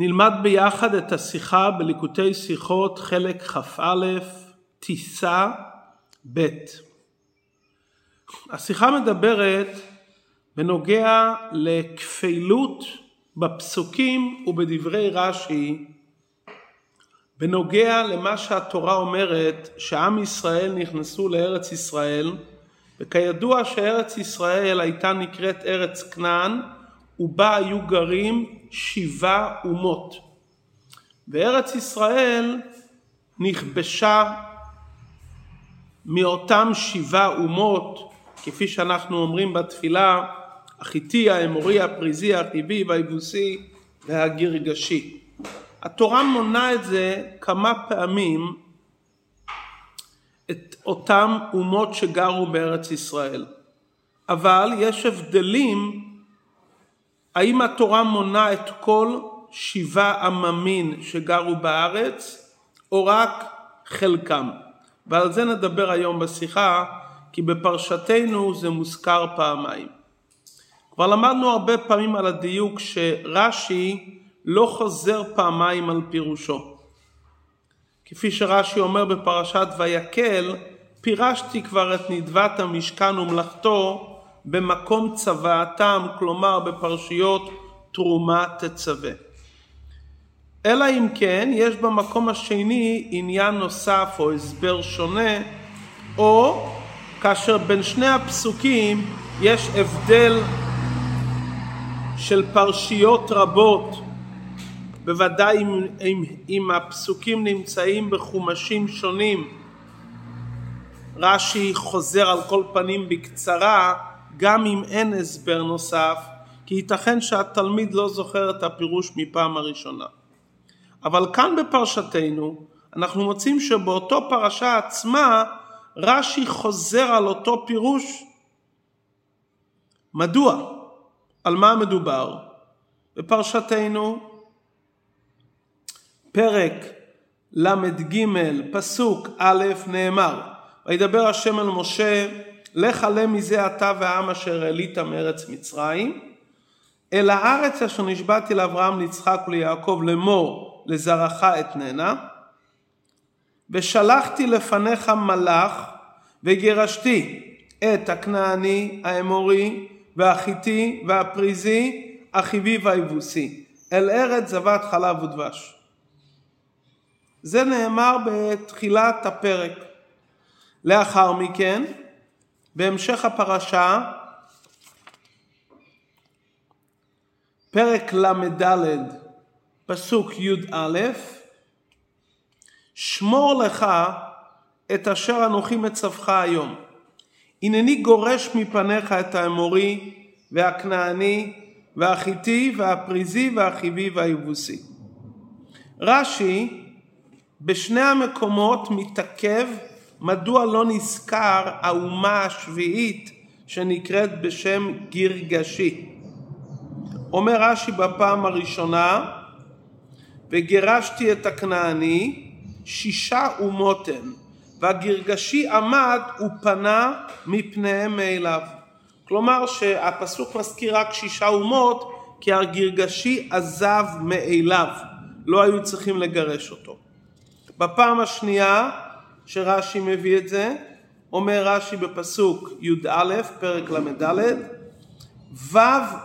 נלמד ביחד את השיחה בליקוטי שיחות חלק כ"א, טיסה ב'. השיחה מדברת בנוגע לכפילות בפסוקים ובדברי רש"י בנוגע למה שהתורה אומרת שעם ישראל נכנסו לארץ ישראל וכידוע שארץ ישראל הייתה נקראת ארץ כנען ובה היו גרים שבעה אומות. וארץ ישראל נכבשה מאותם שבעה אומות, כפי שאנחנו אומרים בתפילה, החיטי, האמורי, הפריזי, החיבי והיבוסי והגרגשי. התורה מונה את זה כמה פעמים את אותם אומות שגרו בארץ ישראל. אבל יש הבדלים האם התורה מונה את כל שבעה עממין שגרו בארץ או רק חלקם? ועל זה נדבר היום בשיחה כי בפרשתנו זה מוזכר פעמיים. כבר למדנו הרבה פעמים על הדיוק שרש"י לא חוזר פעמיים על פירושו. כפי שרש"י אומר בפרשת ויקל, פירשתי כבר את נדבת המשכן ומלאכתו במקום צוואתם, כלומר בפרשיות תרומה תצווה. אלא אם כן יש במקום השני עניין נוסף או הסבר שונה, או כאשר בין שני הפסוקים יש הבדל של פרשיות רבות, בוודאי אם, אם, אם הפסוקים נמצאים בחומשים שונים, רש"י חוזר על כל פנים בקצרה גם אם אין הסבר נוסף, כי ייתכן שהתלמיד לא זוכר את הפירוש מפעם הראשונה. אבל כאן בפרשתנו אנחנו מוצאים שבאותו פרשה עצמה רש"י חוזר על אותו פירוש. מדוע? על מה מדובר? בפרשתנו פרק ל"ג פסוק א' נאמר וידבר השם אל משה לך עלה מזה אתה והעם אשר העלית מארץ מצרים, אל הארץ אשר נשבעתי לאברהם, ליצחק וליעקב לאמור לזרעך אתננה, ושלחתי לפניך מלאך וגירשתי את הכנעני, האמורי, והחיתי, והפריזי, החיבי והיבוסי, אל ארץ זבת חלב ודבש. זה נאמר בתחילת הפרק. לאחר מכן, בהמשך הפרשה, פרק ל"ד, פסוק י"א, שמור לך את אשר אנוכי מצווך היום. הנני גורש מפניך את האמורי והכנעני והחיתי והפריזי והחיבי והיבוסי. רש"י בשני המקומות מתעכב מדוע לא נזכר האומה השביעית שנקראת בשם גרגשי. אומר רש"י בפעם הראשונה, וגירשתי את הכנעני, שישה אומות הן, והגרגשי עמד ופנה מפניהם מאליו. כלומר שהפסוק מזכיר רק שישה אומות, כי הגרגשי עזב מאליו, לא היו צריכים לגרש אותו. בפעם השנייה שרש"י מביא את זה, אומר רש"י בפסוק י"א, פרק ל"ד, ו'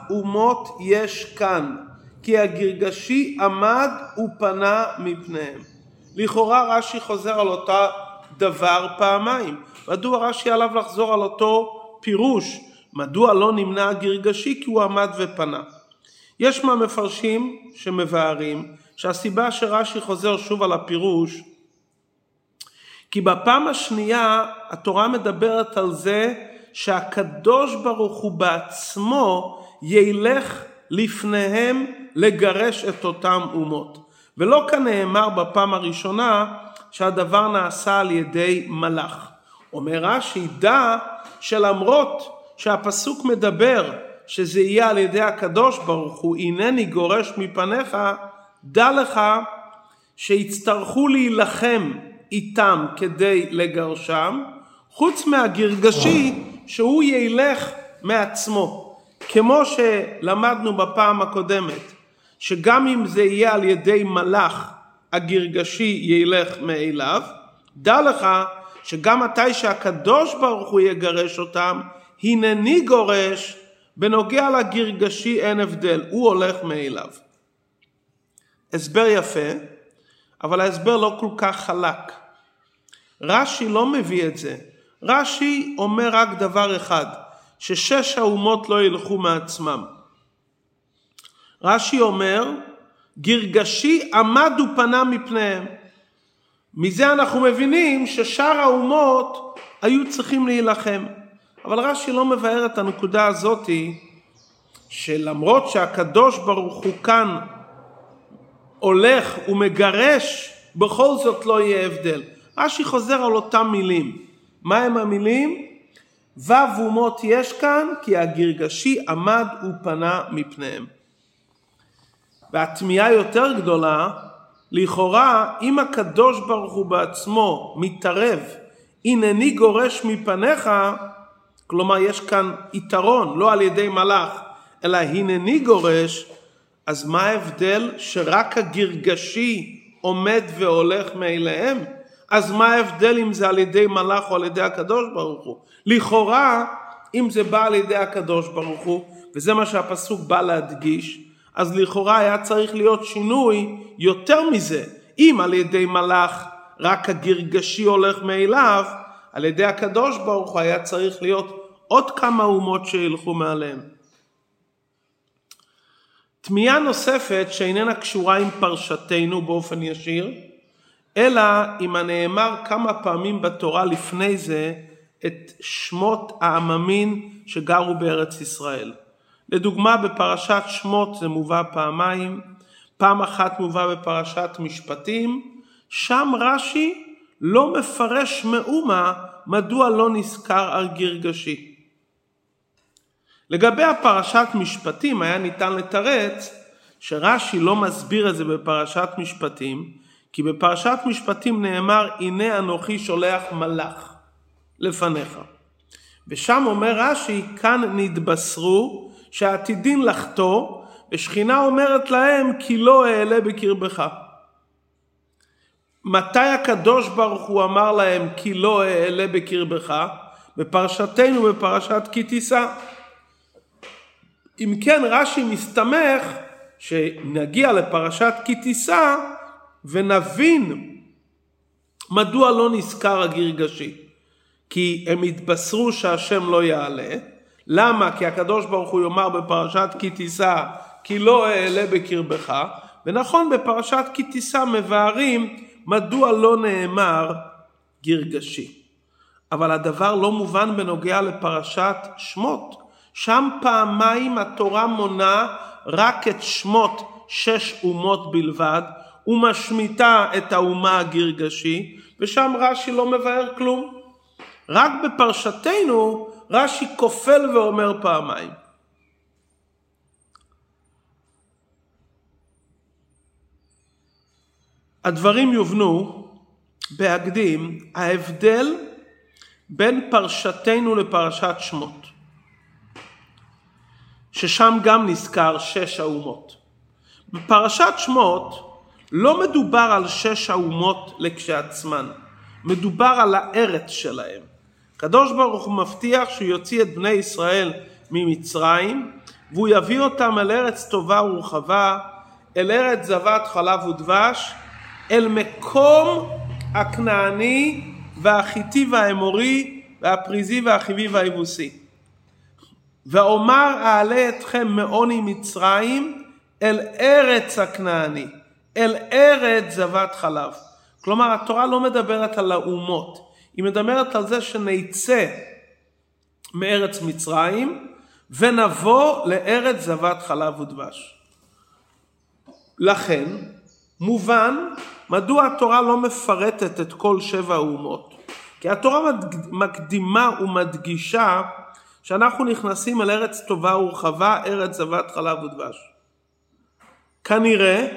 אומות יש כאן, כי הגרגשי עמד ופנה מפניהם. לכאורה רש"י חוזר על אותה דבר פעמיים. מדוע רש"י עליו לחזור על אותו פירוש? מדוע לא נמנע הגרגשי? כי הוא עמד ופנה. יש מהמפרשים שמבארים שהסיבה שרש"י חוזר שוב על הפירוש כי בפעם השנייה התורה מדברת על זה שהקדוש ברוך הוא בעצמו ילך לפניהם לגרש את אותם אומות. ולא כנאמר בפעם הראשונה שהדבר נעשה על ידי מלאך. אומר רש"י, דע שלמרות שהפסוק מדבר שזה יהיה על ידי הקדוש ברוך הוא, הנני גורש מפניך, דע לך שיצטרכו להילחם איתם כדי לגרשם, חוץ מהגרגשי שהוא ילך מעצמו. כמו שלמדנו בפעם הקודמת, שגם אם זה יהיה על ידי מלאך, הגרגשי ילך מאליו, דע לך שגם מתי שהקדוש ברוך הוא יגרש אותם, הנני גורש, בנוגע לגרגשי אין הבדל, הוא הולך מאליו. הסבר יפה, אבל ההסבר לא כל כך חלק. רש"י לא מביא את זה. רש"י אומר רק דבר אחד, ששש האומות לא ילכו מעצמם. רש"י אומר, גרגשי עמד ופנה מפניהם. מזה אנחנו מבינים ששאר האומות היו צריכים להילחם. אבל רש"י לא מבאר את הנקודה הזאתי, שלמרות שהקדוש ברוך הוא כאן הולך ומגרש, בכל זאת לא יהיה הבדל. רש"י חוזר על אותם מילים. מהם המילים? ו' אומות יש כאן, כי הגרגשי עמד ופנה מפניהם. והתמיהה יותר גדולה, לכאורה, אם הקדוש ברוך הוא בעצמו מתערב, הנני גורש מפניך, כלומר יש כאן יתרון, לא על ידי מלאך, אלא הנני גורש, אז מה ההבדל שרק הגרגשי עומד והולך מאליהם? אז מה ההבדל אם זה על ידי מלאך או על ידי הקדוש ברוך הוא? לכאורה, אם זה בא על ידי הקדוש ברוך הוא, וזה מה שהפסוק בא להדגיש, אז לכאורה היה צריך להיות שינוי יותר מזה. אם על ידי מלאך רק הגרגשי הולך מאליו, על ידי הקדוש ברוך הוא היה צריך להיות עוד כמה אומות שילכו מעליהם. תמיהה נוספת שאיננה קשורה עם פרשתנו באופן ישיר, אלא עם הנאמר כמה פעמים בתורה לפני זה את שמות העממין שגרו בארץ ישראל. לדוגמה בפרשת שמות זה מובא פעמיים, פעם אחת מובא בפרשת משפטים, שם רש"י לא מפרש מאומה מדוע לא נזכר על גרגשי. לגבי הפרשת משפטים היה ניתן לתרץ שרש"י לא מסביר את זה בפרשת משפטים, כי בפרשת משפטים נאמר הנה אנוכי שולח מלאך לפניך. ושם אומר רש"י כאן נתבשרו שעתידין לחטוא ושכינה אומרת להם כי לא אעלה בקרבך. מתי הקדוש ברוך הוא אמר להם כי לא אעלה בקרבך? בפרשתנו בפרשת כי תישא. אם כן רש"י מסתמך שנגיע לפרשת כי תישא ונבין מדוע לא נזכר הגרגשי. כי הם התבשרו שהשם לא יעלה. למה? כי הקדוש ברוך הוא יאמר בפרשת כי תישא כי לא אעלה בקרבך. ונכון בפרשת כי תישא מבארים מדוע לא נאמר גרגשי. אבל הדבר לא מובן בנוגע לפרשת שמות. שם פעמיים התורה מונה רק את שמות שש אומות בלבד, ומשמיטה את האומה הגרגשי, ושם רש"י לא מבאר כלום. רק בפרשתנו רש"י כופל ואומר פעמיים. הדברים יובנו בהקדים ההבדל בין פרשתנו לפרשת שמות. ששם גם נזכר שש האומות. בפרשת שמות לא מדובר על שש האומות לכשעצמן, מדובר על הארץ שלהם. הקדוש ברוך הוא מבטיח שהוא יוציא את בני ישראל ממצרים והוא יביא אותם אל ארץ טובה ורחבה, אל ארץ זבת חלב ודבש, אל מקום הכנעני והחיטי והאמורי והפריזי והחיבי והיבוסי. ואומר אעלה אתכם מעוני מצרים אל ארץ הכנעני, אל ארץ זבת חלב. כלומר התורה לא מדברת על האומות, היא מדברת על זה שנצא מארץ מצרים ונבוא לארץ זבת חלב ודבש. לכן מובן מדוע התורה לא מפרטת את כל שבע האומות. כי התורה מקדימה ומדגישה שאנחנו נכנסים אל ארץ טובה ורחבה, ארץ זבת חלב ודבש. כנראה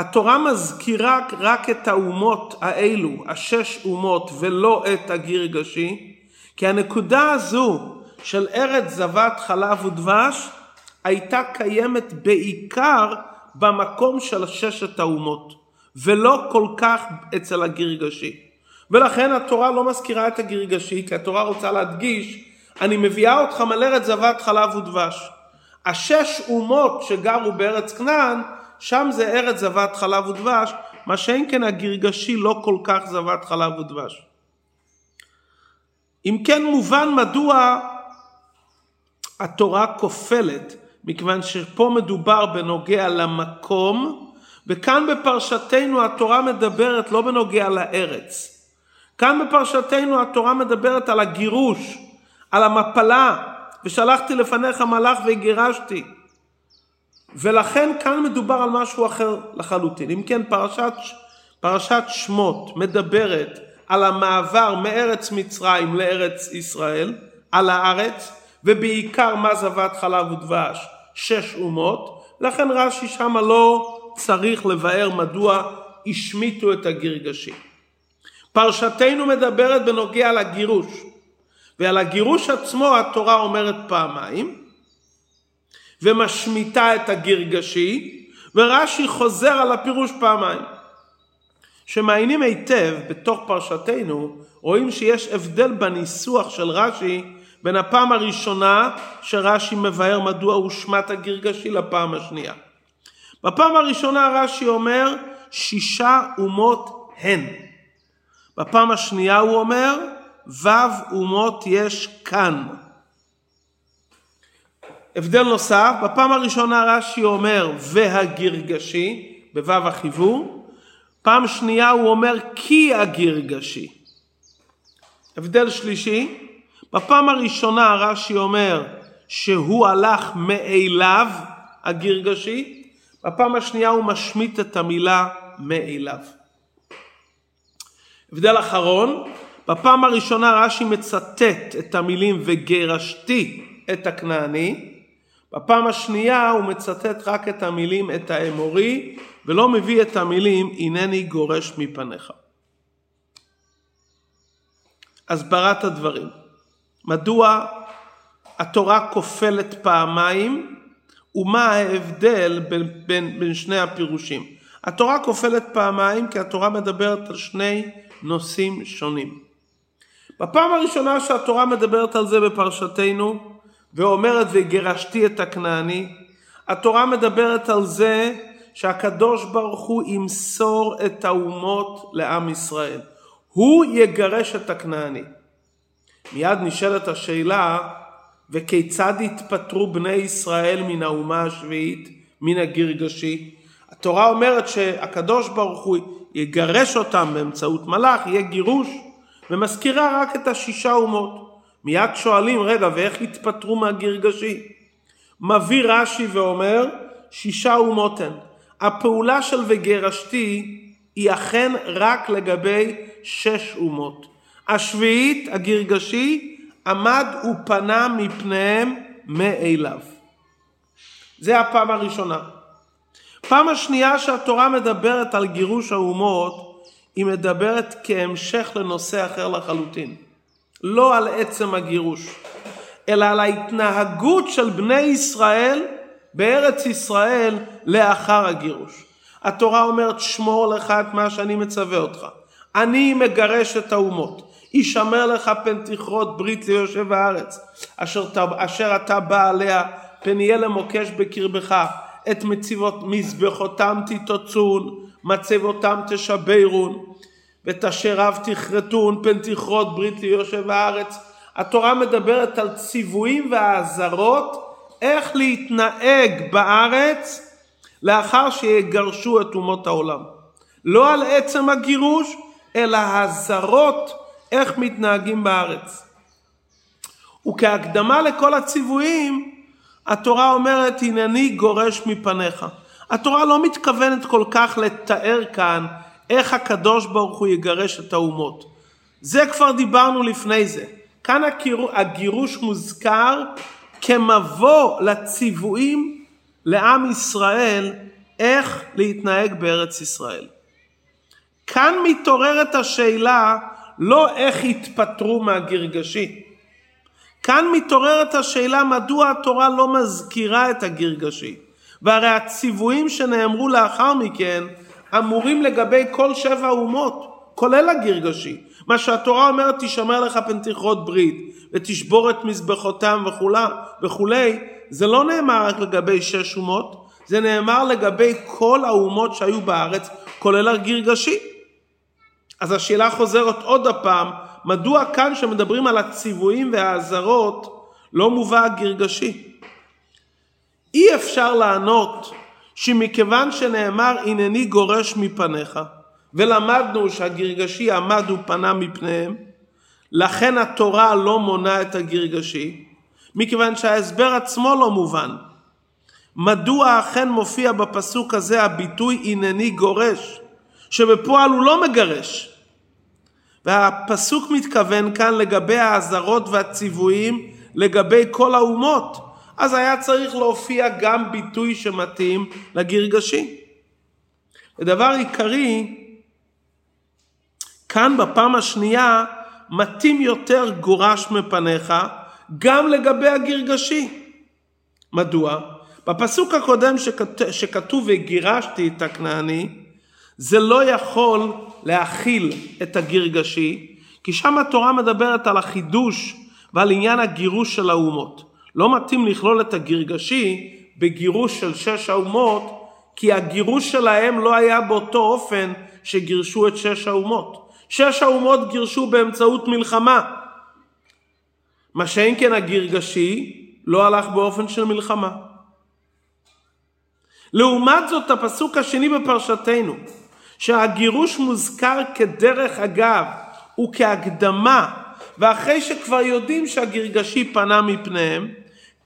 התורה מזכירה רק את האומות האלו, השש אומות, ולא את הגרגשי, כי הנקודה הזו של ארץ זבת חלב ודבש הייתה קיימת בעיקר במקום של ששת האומות, ולא כל כך אצל הגרגשי. ולכן התורה לא מזכירה את הגרגשי, כי התורה רוצה להדגיש, אני מביאה אותך על ארץ זבת חלב ודבש. השש אומות שגרו בארץ כנען, שם זה ארץ זבת חלב ודבש, מה שאין כן הגרגשי לא כל כך זבת חלב ודבש. אם כן מובן מדוע התורה כופלת, מכיוון שפה מדובר בנוגע למקום, וכאן בפרשתנו התורה מדברת לא בנוגע לארץ. כאן בפרשתנו התורה מדברת על הגירוש, על המפלה, ושלחתי לפניך מלאך וגירשתי. ולכן כאן מדובר על משהו אחר לחלוטין. אם כן, פרשת, פרשת שמות מדברת על המעבר מארץ מצרים לארץ ישראל, על הארץ, ובעיקר מה זבת חלב ודבש, שש אומות, לכן רש"י שמה לא צריך לבאר מדוע השמיטו את הגרגשים. פרשתנו מדברת בנוגע לגירוש, ועל הגירוש עצמו התורה אומרת פעמיים, ומשמיטה את הגרגשי, ורש"י חוזר על הפירוש פעמיים. שמעיינים היטב בתוך פרשתנו, רואים שיש הבדל בניסוח של רש"י בין הפעם הראשונה שרש"י מבאר מדוע הושמט הגרגשי לפעם השנייה. בפעם הראשונה רש"י אומר שישה אומות הן. בפעם השנייה הוא אומר ו' אומות יש כאן. הבדל נוסף, בפעם הראשונה רש"י אומר והגרגשי, בו' החיבור, פעם שנייה הוא אומר כי הגרגשי. הבדל שלישי, בפעם הראשונה רש"י אומר שהוא הלך מאליו, הגרגשי, בפעם השנייה הוא משמיט את המילה מאליו. הבדל אחרון, בפעם הראשונה רש"י מצטט את המילים וגרשתי את הכנעני, בפעם השנייה הוא מצטט רק את המילים את האמורי ולא מביא את המילים הנני גורש מפניך. הסברת הדברים מדוע התורה כופלת פעמיים ומה ההבדל בין, בין, בין שני הפירושים. התורה כופלת פעמיים כי התורה מדברת על שני נושאים שונים. בפעם הראשונה שהתורה מדברת על זה בפרשתנו ואומרת וגירשתי את הכנעני, התורה מדברת על זה שהקדוש ברוך הוא ימסור את האומות לעם ישראל. הוא יגרש את הכנעני. מיד נשאלת השאלה, וכיצד יתפטרו בני ישראל מן האומה השביעית, מן הגרגשי? התורה אומרת שהקדוש ברוך הוא יגרש אותם באמצעות מלאך, יהיה גירוש, ומזכירה רק את השישה אומות. מיד שואלים, רגע, ואיך יתפטרו מהגרגשי? מביא רש"י ואומר, שישה אומות הן. הפעולה של וגרשתי היא אכן רק לגבי שש אומות. השביעית, הגרגשי, עמד ופנה מפניהם מאליו. זה הפעם הראשונה. פעם השנייה שהתורה מדברת על גירוש האומות, היא מדברת כהמשך לנושא אחר לחלוטין. לא על עצם הגירוש, אלא על ההתנהגות של בני ישראל בארץ ישראל לאחר הגירוש. התורה אומרת שמור לך את מה שאני מצווה אותך. אני מגרש את האומות. ישמר לך פן תכרות ברית ליושב הארץ, אשר, אשר אתה בא עליה, פן יהיה למוקש בקרבך, את מציבות מזבחותם תתוצון, מצבותם תשברון, ותשרב תכרתון, פן תכרות ברית ליושב הארץ. התורה מדברת על ציוויים והאזהרות איך להתנהג בארץ לאחר שיגרשו את אומות העולם. לא על עצם הגירוש, אלא הזרות איך מתנהגים בארץ. וכהקדמה לכל הציוויים, התורה אומרת, הנני גורש מפניך. התורה לא מתכוונת כל כך לתאר כאן איך הקדוש ברוך הוא יגרש את האומות. זה כבר דיברנו לפני זה. כאן הגירוש מוזכר כמבוא לציוויים לעם ישראל איך להתנהג בארץ ישראל. כאן מתעוררת השאלה לא איך התפטרו מהגרגשי. כאן מתעוררת השאלה מדוע התורה לא מזכירה את הגרגשי. והרי הציוויים שנאמרו לאחר מכן אמורים לגבי כל שבע אומות, כולל הגרגשי. מה שהתורה אומרת תשמר לך פן תכרות ברית ותשבור את מזבחותם וכולה, וכולי, זה לא נאמר רק לגבי שש אומות, זה נאמר לגבי כל האומות שהיו בארץ, כולל הגרגשי. אז השאלה חוזרת עוד הפעם, מדוע כאן שמדברים על הציוויים והאזהרות לא מובא הגרגשי? אי אפשר לענות שמכיוון שנאמר הנני גורש מפניך ולמדנו שהגרגשי עמד ופנה מפניהם לכן התורה לא מונה את הגרגשי מכיוון שההסבר עצמו לא מובן. מדוע אכן מופיע בפסוק הזה הביטוי הנני גורש שבפועל הוא לא מגרש? והפסוק מתכוון כאן לגבי האזהרות והציוויים לגבי כל האומות אז היה צריך להופיע גם ביטוי שמתאים לגרגשי. ודבר עיקרי, כאן בפעם השנייה מתאים יותר גורש מפניך גם לגבי הגרגשי. מדוע? בפסוק הקודם שכת... שכתוב וגירשתי את הכנעני, זה לא יכול להכיל את הגרגשי, כי שם התורה מדברת על החידוש ועל עניין הגירוש של האומות. לא מתאים לכלול את הגרגשי בגירוש של שש האומות, כי הגירוש שלהם לא היה באותו אופן שגירשו את שש האומות. שש האומות גירשו באמצעות מלחמה. מה שאין כן הגרגשי לא הלך באופן של מלחמה. לעומת זאת הפסוק השני בפרשתנו, שהגירוש מוזכר כדרך אגב וכהקדמה, ואחרי שכבר יודעים שהגרגשי פנה מפניהם,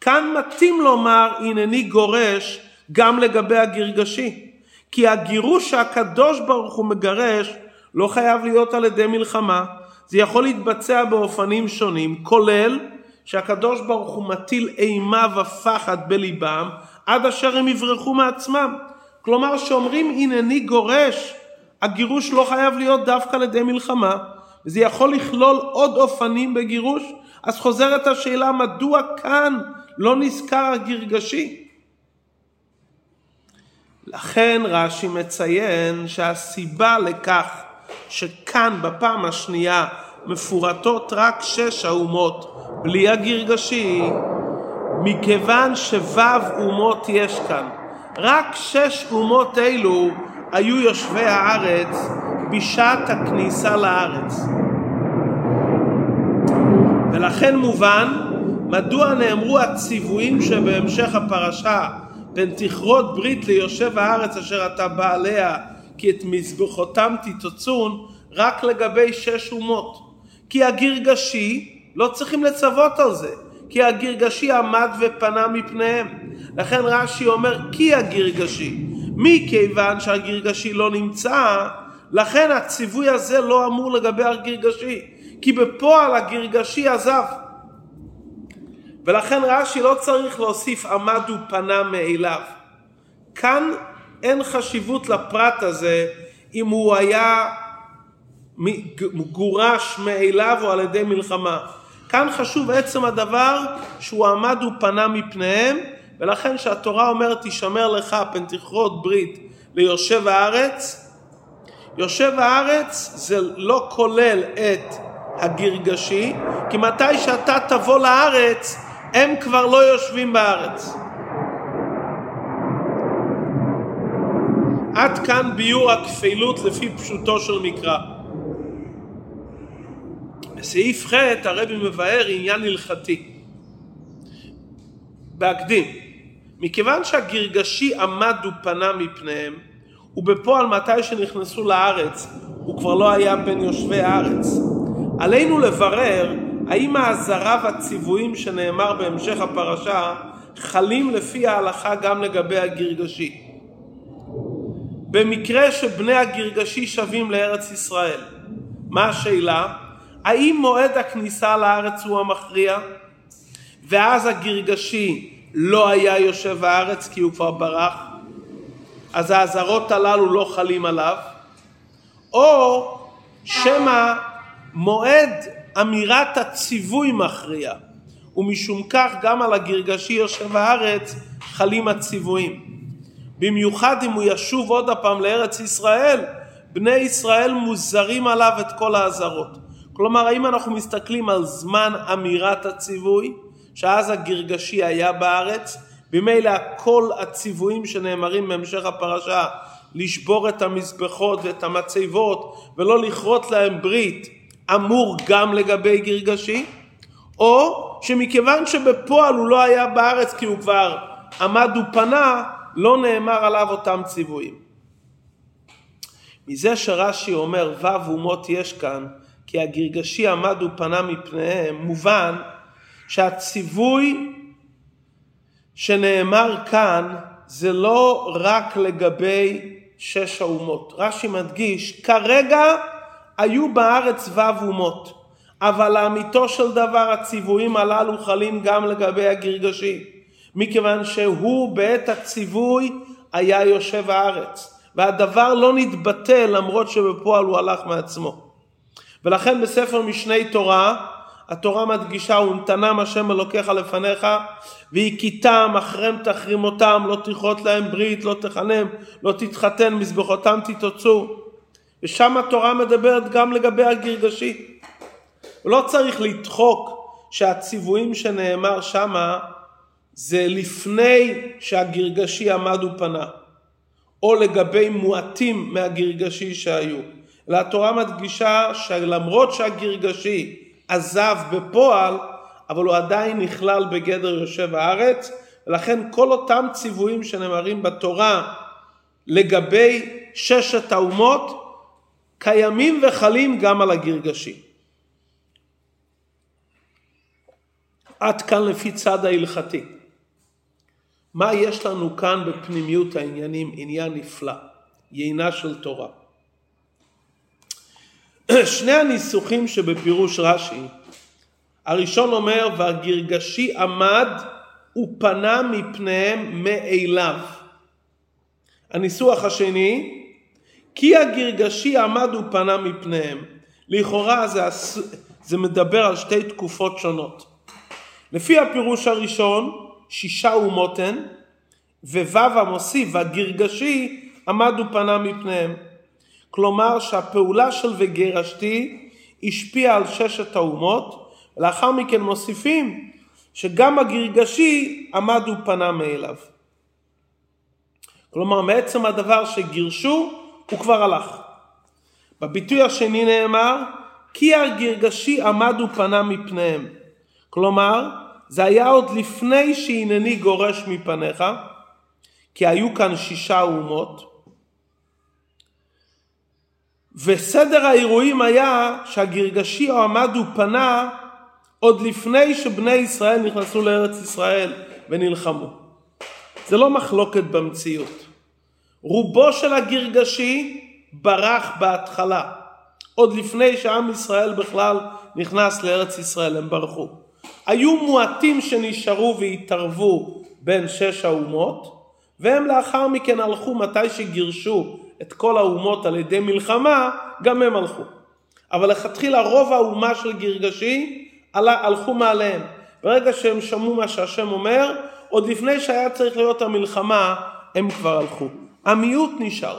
כאן מתאים לומר הנני גורש גם לגבי הגרגשי. כי הגירוש שהקדוש ברוך הוא מגרש לא חייב להיות על ידי מלחמה. זה יכול להתבצע באופנים שונים, כולל שהקדוש ברוך הוא מטיל אימה ופחד בליבם עד אשר הם יברחו מעצמם. כלומר שאומרים הנני גורש, הגירוש לא חייב להיות דווקא על ידי מלחמה. וזה יכול לכלול עוד אופנים בגירוש. אז חוזרת השאלה מדוע כאן לא נזכר הגרגשי. לכן רש"י מציין שהסיבה לכך שכאן בפעם השנייה מפורטות רק שש האומות בלי הגרגשי, מכיוון שוו אומות יש כאן. רק שש אומות אלו היו יושבי הארץ בשעת הכניסה לארץ. ולכן מובן מדוע נאמרו הציוויים שבהמשך הפרשה פן תכרות ברית ליושב הארץ אשר אתה בא עליה כי את מזבחותם תתוצון רק לגבי שש אומות. כי הגרגשי לא צריכים לצוות על זה כי הגרגשי עמד ופנה מפניהם לכן רש"י אומר כי הגרגשי מכיוון שהגרגשי לא נמצא לכן הציווי הזה לא אמור לגבי הגרגשי כי בפועל הגרגשי עזב ולכן רש"י לא צריך להוסיף עמד ופנה מאליו. כאן אין חשיבות לפרט הזה אם הוא היה מגורש מאליו או על ידי מלחמה. כאן חשוב עצם הדבר שהוא עמד ופנה מפניהם ולכן שהתורה אומרת תשמר לך פן תכרות ברית ליושב הארץ יושב הארץ זה לא כולל את הגרגשי כי מתי שאתה תבוא לארץ הם כבר לא יושבים בארץ. עד כאן ביור הכפילות לפי פשוטו של מקרא. בסעיף ח' הרבי מבאר עניין הלכתי. בהקדים, מכיוון שהגרגשי עמד ופנה מפניהם, ובפועל מתי שנכנסו לארץ הוא כבר לא היה בין יושבי הארץ, עלינו לברר האם האזהרה והציוויים שנאמר בהמשך הפרשה חלים לפי ההלכה גם לגבי הגרגשי? במקרה שבני הגרגשי שבים לארץ ישראל, מה השאלה? האם מועד הכניסה לארץ הוא המכריע? ואז הגרגשי לא היה יושב בארץ כי הוא כבר ברח? אז האזהרות הללו לא חלים עליו? או שמא מועד אמירת הציווי מכריע, ומשום כך גם על הגרגשי יושב הארץ חלים הציוויים. במיוחד אם הוא ישוב עוד הפעם לארץ ישראל, בני ישראל מוזרים עליו את כל האזהרות. כלומר, האם אנחנו מסתכלים על זמן אמירת הציווי, שאז הגרגשי היה בארץ, ממילא כל הציוויים שנאמרים בהמשך הפרשה, לשבור את המזבחות ואת המצבות ולא לכרות להם ברית, אמור גם לגבי גרגשי, או שמכיוון שבפועל הוא לא היה בארץ כי הוא כבר עמד ופנה, לא נאמר עליו אותם ציוויים. מזה שרש"י אומר ו' אומות יש כאן, כי הגרגשי עמד ופנה מפניהם, מובן שהציווי שנאמר כאן זה לא רק לגבי שש האומות. רש"י מדגיש, כרגע היו בארץ ו' אומות, אבל לאמיתו של דבר הציוויים הללו חלים גם לגבי הגרגשי, מכיוון שהוא בעת הציווי היה יושב הארץ, והדבר לא נתבטל למרות שבפועל הוא הלך מעצמו. ולכן בספר משני תורה התורה מדגישה ונתנם השם אלוקיך לפניך והכיתם אחריהם תחרים אותם לא תכרות להם ברית לא תחנם לא תתחתן מזבחותם תתוצאו ושם התורה מדברת גם לגבי הגרגשי לא צריך לדחוק שהציוויים שנאמר שמה זה לפני שהגרגשי עמד ופנה או לגבי מועטים מהגרגשי שהיו. אלא התורה מדגישה שלמרות שהגרגשי עזב בפועל, אבל הוא עדיין נכלל בגדר יושב הארץ, ולכן כל אותם ציוויים שנאמרים בתורה לגבי ששת האומות, קיימים וחלים גם על הגרגשי. עד כאן לפי צד ההלכתי. מה יש לנו כאן בפנימיות העניינים? עניין נפלא, יינה של תורה. שני הניסוחים שבפירוש רש"י, הראשון אומר והגרגשי עמד ופנה מפניהם מאליו. הניסוח השני, כי הגרגשי עמד ופנה מפניהם. לכאורה זה, זה מדבר על שתי תקופות שונות. לפי הפירוש הראשון, שישה אומות הן, וו' המוסיף, והגרגשי עמד ופנה מפניהם. כלומר שהפעולה של וגרשתי השפיעה על ששת האומות, ולאחר מכן מוסיפים שגם הגרגשי עמד ופנה מאליו. כלומר מעצם הדבר שגירשו הוא כבר הלך. בביטוי השני נאמר כי הגרגשי עמד ופנה מפניהם. כלומר זה היה עוד לפני שהנני גורש מפניך כי היו כאן שישה אומות וסדר האירועים היה שהגרגשי עמד ופנה עוד לפני שבני ישראל נכנסו לארץ ישראל ונלחמו. זה לא מחלוקת במציאות. רובו של הגרגשי ברח בהתחלה, עוד לפני שעם ישראל בכלל נכנס לארץ ישראל, הם ברחו. היו מועטים שנשארו והתערבו בין שש האומות, והם לאחר מכן הלכו מתי שגירשו את כל האומות על ידי מלחמה, גם הם הלכו. אבל לכתחילה רוב האומה של גרגשי הלכו מעליהם. ברגע שהם שמעו מה שהשם אומר, עוד לפני שהיה צריך להיות המלחמה, הם כבר הלכו. המיעוט נשאר.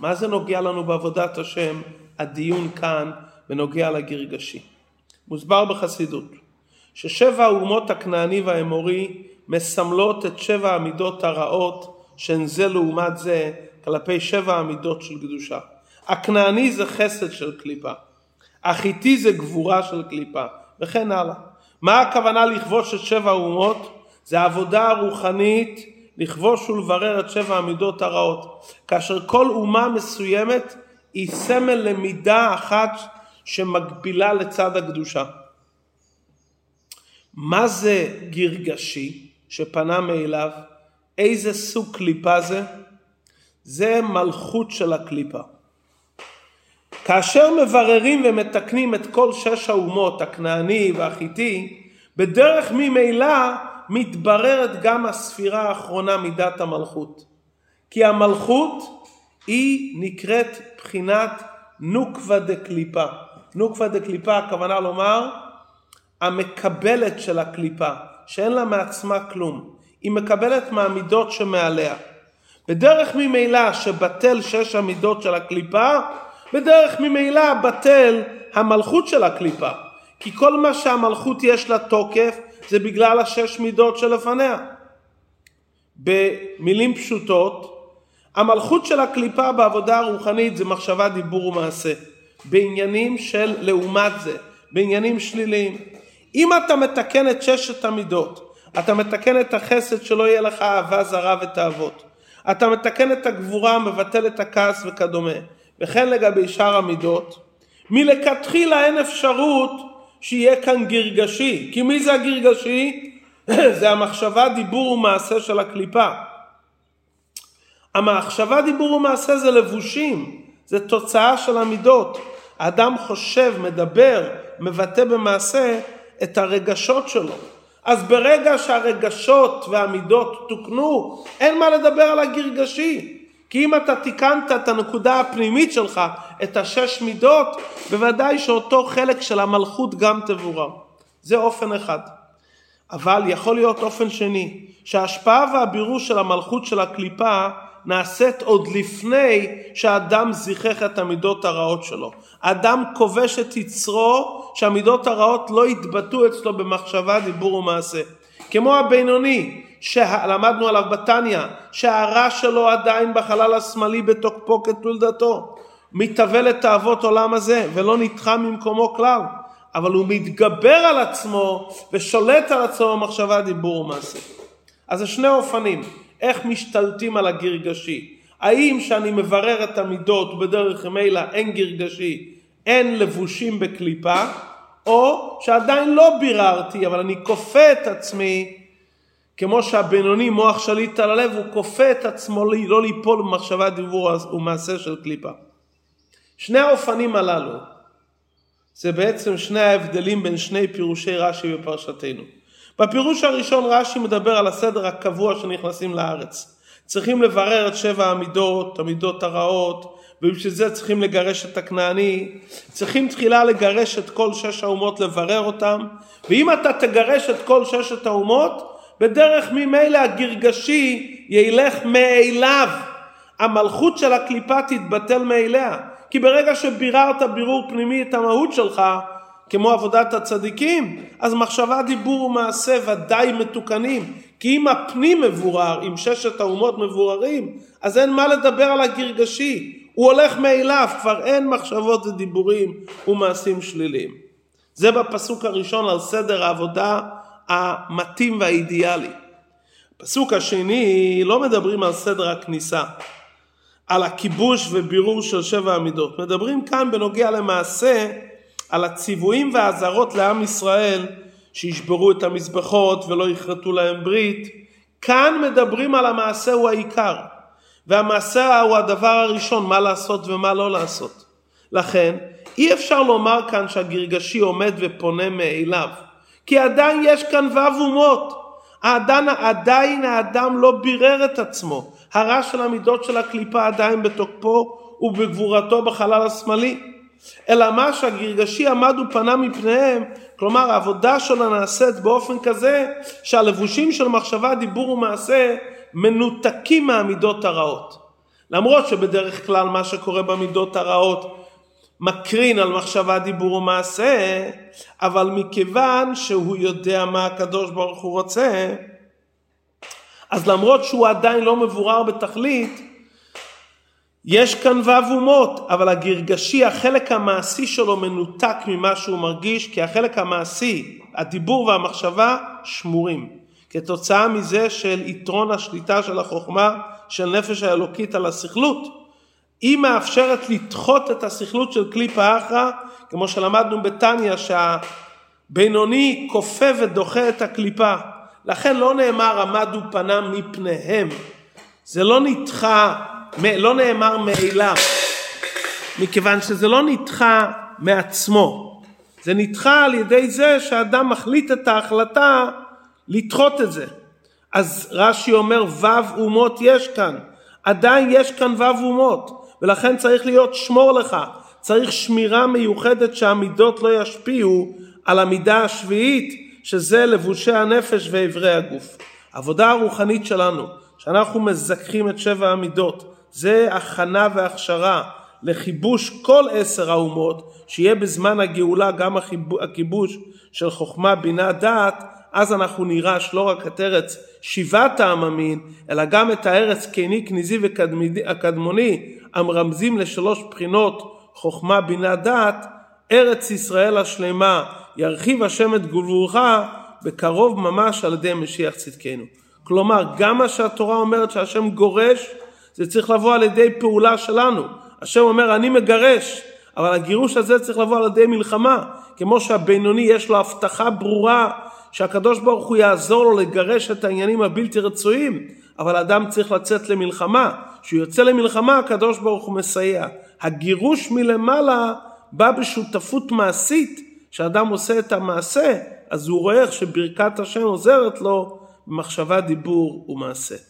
מה זה נוגע לנו בעבודת השם, הדיון כאן בנוגע לגרגשי? מוסבר בחסידות, ששבע האומות הכנעני והאמורי מסמלות את שבע המידות הרעות שהן זה לעומת זה כלפי שבע המידות של קדושה. הכנעני זה חסד של קליפה, החיטי זה גבורה של קליפה, וכן הלאה. מה הכוונה לכבוש את שבע האומות? זה העבודה הרוחנית לכבוש ולברר את שבע המידות הרעות. כאשר כל אומה מסוימת היא סמל למידה אחת שמקבילה לצד הקדושה. מה זה גרגשי שפנה מאליו? איזה סוג קליפה זה? זה מלכות של הקליפה. כאשר מבררים ומתקנים את כל שש האומות, הכנעני והחיטי, בדרך ממילא מתבררת גם הספירה האחרונה מידת המלכות. כי המלכות היא נקראת בחינת נוקבה דקליפה. נוקבה דקליפה הכוונה לומר המקבלת של הקליפה, שאין לה מעצמה כלום. היא מקבלת מהמידות שמעליה. בדרך ממילא שבטל שש המידות של הקליפה, בדרך ממילא בטל המלכות של הקליפה. כי כל מה שהמלכות יש לה תוקף זה בגלל השש מידות שלפניה. במילים פשוטות, המלכות של הקליפה בעבודה הרוחנית זה מחשבה, דיבור ומעשה. בעניינים של לעומת זה, בעניינים שליליים. אם אתה מתקן את ששת המידות, אתה מתקן את החסד שלא יהיה לך אהבה זרה ותאוות. אתה מתקן את הגבורה, מבטל את הכעס וכדומה. וכן לגבי שאר המידות, מלכתחילה אין אפשרות שיהיה כאן גרגשי. כי מי זה הגרגשי? זה המחשבה, דיבור ומעשה של הקליפה. המחשבה, דיבור ומעשה זה לבושים, זה תוצאה של המידות. האדם חושב, מדבר, מבטא במעשה את הרגשות שלו. אז ברגע שהרגשות והמידות תוקנו, אין מה לדבר על הגרגשי. כי אם אתה תיקנת את הנקודה הפנימית שלך, את השש מידות, בוודאי שאותו חלק של המלכות גם תבורר. זה אופן אחד. אבל יכול להיות אופן שני, שההשפעה והבירור של המלכות של הקליפה נעשית עוד לפני שהאדם זיכך את המידות הרעות שלו. האדם כובש את יצרו שהמידות הרעות לא יתבטאו אצלו במחשבה, דיבור ומעשה. כמו הבינוני שלמדנו עליו בתניא, שהרע שלו עדיין בחלל השמאלי בתוקפו כתולדתו. מתהווה לתאוות עולם הזה ולא נדחה ממקומו כלל. אבל הוא מתגבר על עצמו ושולט על עצמו במחשבה, דיבור ומעשה. אז זה שני אופנים. איך משתלטים על הגרגשי. האם שאני מברר את המידות ובדרך מילא אין גרגשי, אין לבושים בקליפה, או שעדיין לא ביררתי אבל אני כופה את עצמי כמו שהבינוני מוח שליט על הלב הוא כופה את עצמו לא ליפול במחשבה דיבור ומעשה של קליפה. שני האופנים הללו זה בעצם שני ההבדלים בין שני פירושי רש"י בפרשתנו. בפירוש הראשון רש"י מדבר על הסדר הקבוע שנכנסים לארץ. צריכים לברר את שבע המידות, המידות הרעות, ובשביל זה צריכים לגרש את הכנעני. צריכים תחילה לגרש את כל שש האומות, לברר אותם, ואם אתה תגרש את כל ששת האומות, בדרך ממילא הגרגשי ילך מאליו. המלכות של הקליפה תתבטל מאליה. כי ברגע שביררת בירור פנימי את המהות שלך, כמו עבודת הצדיקים, אז מחשבה, דיבור ומעשה ודאי מתוקנים. כי אם הפנים מבורר, אם ששת האומות מבוררים, אז אין מה לדבר על הגרגשי. הוא הולך מאליו, כבר אין מחשבות ודיבורים ומעשים שליליים. זה בפסוק הראשון על סדר העבודה המתאים והאידיאלי. פסוק השני לא מדברים על סדר הכניסה, על הכיבוש ובירור של שבע המידות. מדברים כאן בנוגע למעשה על הציוויים והאזהרות לעם ישראל שישברו את המזבחות ולא יכרתו להם ברית. כאן מדברים על המעשה הוא העיקר. והמעשה הוא הדבר הראשון, מה לעשות ומה לא לעשות. לכן, אי אפשר לומר כאן שהגרגשי עומד ופונה מאליו. כי עדיין יש כאן ו' אומות. עדיין, עדיין האדם לא בירר את עצמו. הרע של המידות של הקליפה עדיין בתוקפו ובגבורתו בחלל השמאלי. אלא מה שהגרגשי עמד ופנה מפניהם, כלומר העבודה שלו נעשית באופן כזה שהלבושים של מחשבה, דיבור ומעשה מנותקים מהמידות הרעות. למרות שבדרך כלל מה שקורה במידות הרעות מקרין על מחשבה, דיבור ומעשה, אבל מכיוון שהוא יודע מה הקדוש ברוך הוא רוצה, אז למרות שהוא עדיין לא מבורר בתכלית, יש כאן ו' אומות, אבל הגרגשי, החלק המעשי שלו מנותק ממה שהוא מרגיש, כי החלק המעשי, הדיבור והמחשבה, שמורים. כתוצאה מזה של יתרון השליטה של החוכמה של נפש האלוקית על הסכלות, היא מאפשרת לדחות את הסכלות של קליפה אחרא, כמו שלמדנו בתניא שהבינוני כופה ודוחה את הקליפה. לכן לא נאמר עמדו פניו מפניהם. זה לא נדחה לא נאמר מאליו, מכיוון שזה לא נדחה מעצמו, זה נדחה על ידי זה שאדם מחליט את ההחלטה לדחות את זה. אז רש"י אומר ו' אומות יש כאן, עדיין יש כאן ו' אומות, ולכן צריך להיות שמור לך, צריך שמירה מיוחדת שהמידות לא ישפיעו על המידה השביעית, שזה לבושי הנפש ואיברי הגוף. העבודה הרוחנית שלנו שאנחנו מזכחים את שבע המידות, זה הכנה והכשרה לכיבוש כל עשר האומות, שיהיה בזמן הגאולה גם הכיבוש של חוכמה, בינה, דעת, אז אנחנו נירש לא רק את ארץ שבעת העממין, אלא גם את הארץ קיני, כניזי וקדמוני, המרמזים לשלוש בחינות חוכמה, בינה, דעת, ארץ ישראל השלמה, ירחיב השם את גבולך בקרוב ממש על ידי משיח צדקנו. כלומר, גם מה שהתורה אומרת שהשם גורש, זה צריך לבוא על ידי פעולה שלנו. השם אומר, אני מגרש, אבל הגירוש הזה צריך לבוא על ידי מלחמה. כמו שהבינוני יש לו הבטחה ברורה שהקדוש ברוך הוא יעזור לו לגרש את העניינים הבלתי רצויים, אבל אדם צריך לצאת למלחמה. כשהוא יוצא למלחמה, הקדוש ברוך הוא מסייע. הגירוש מלמעלה בא בשותפות מעשית, כשאדם עושה את המעשה, אז הוא רואה איך שברכת השם עוזרת לו במחשבה, דיבור ומעשה.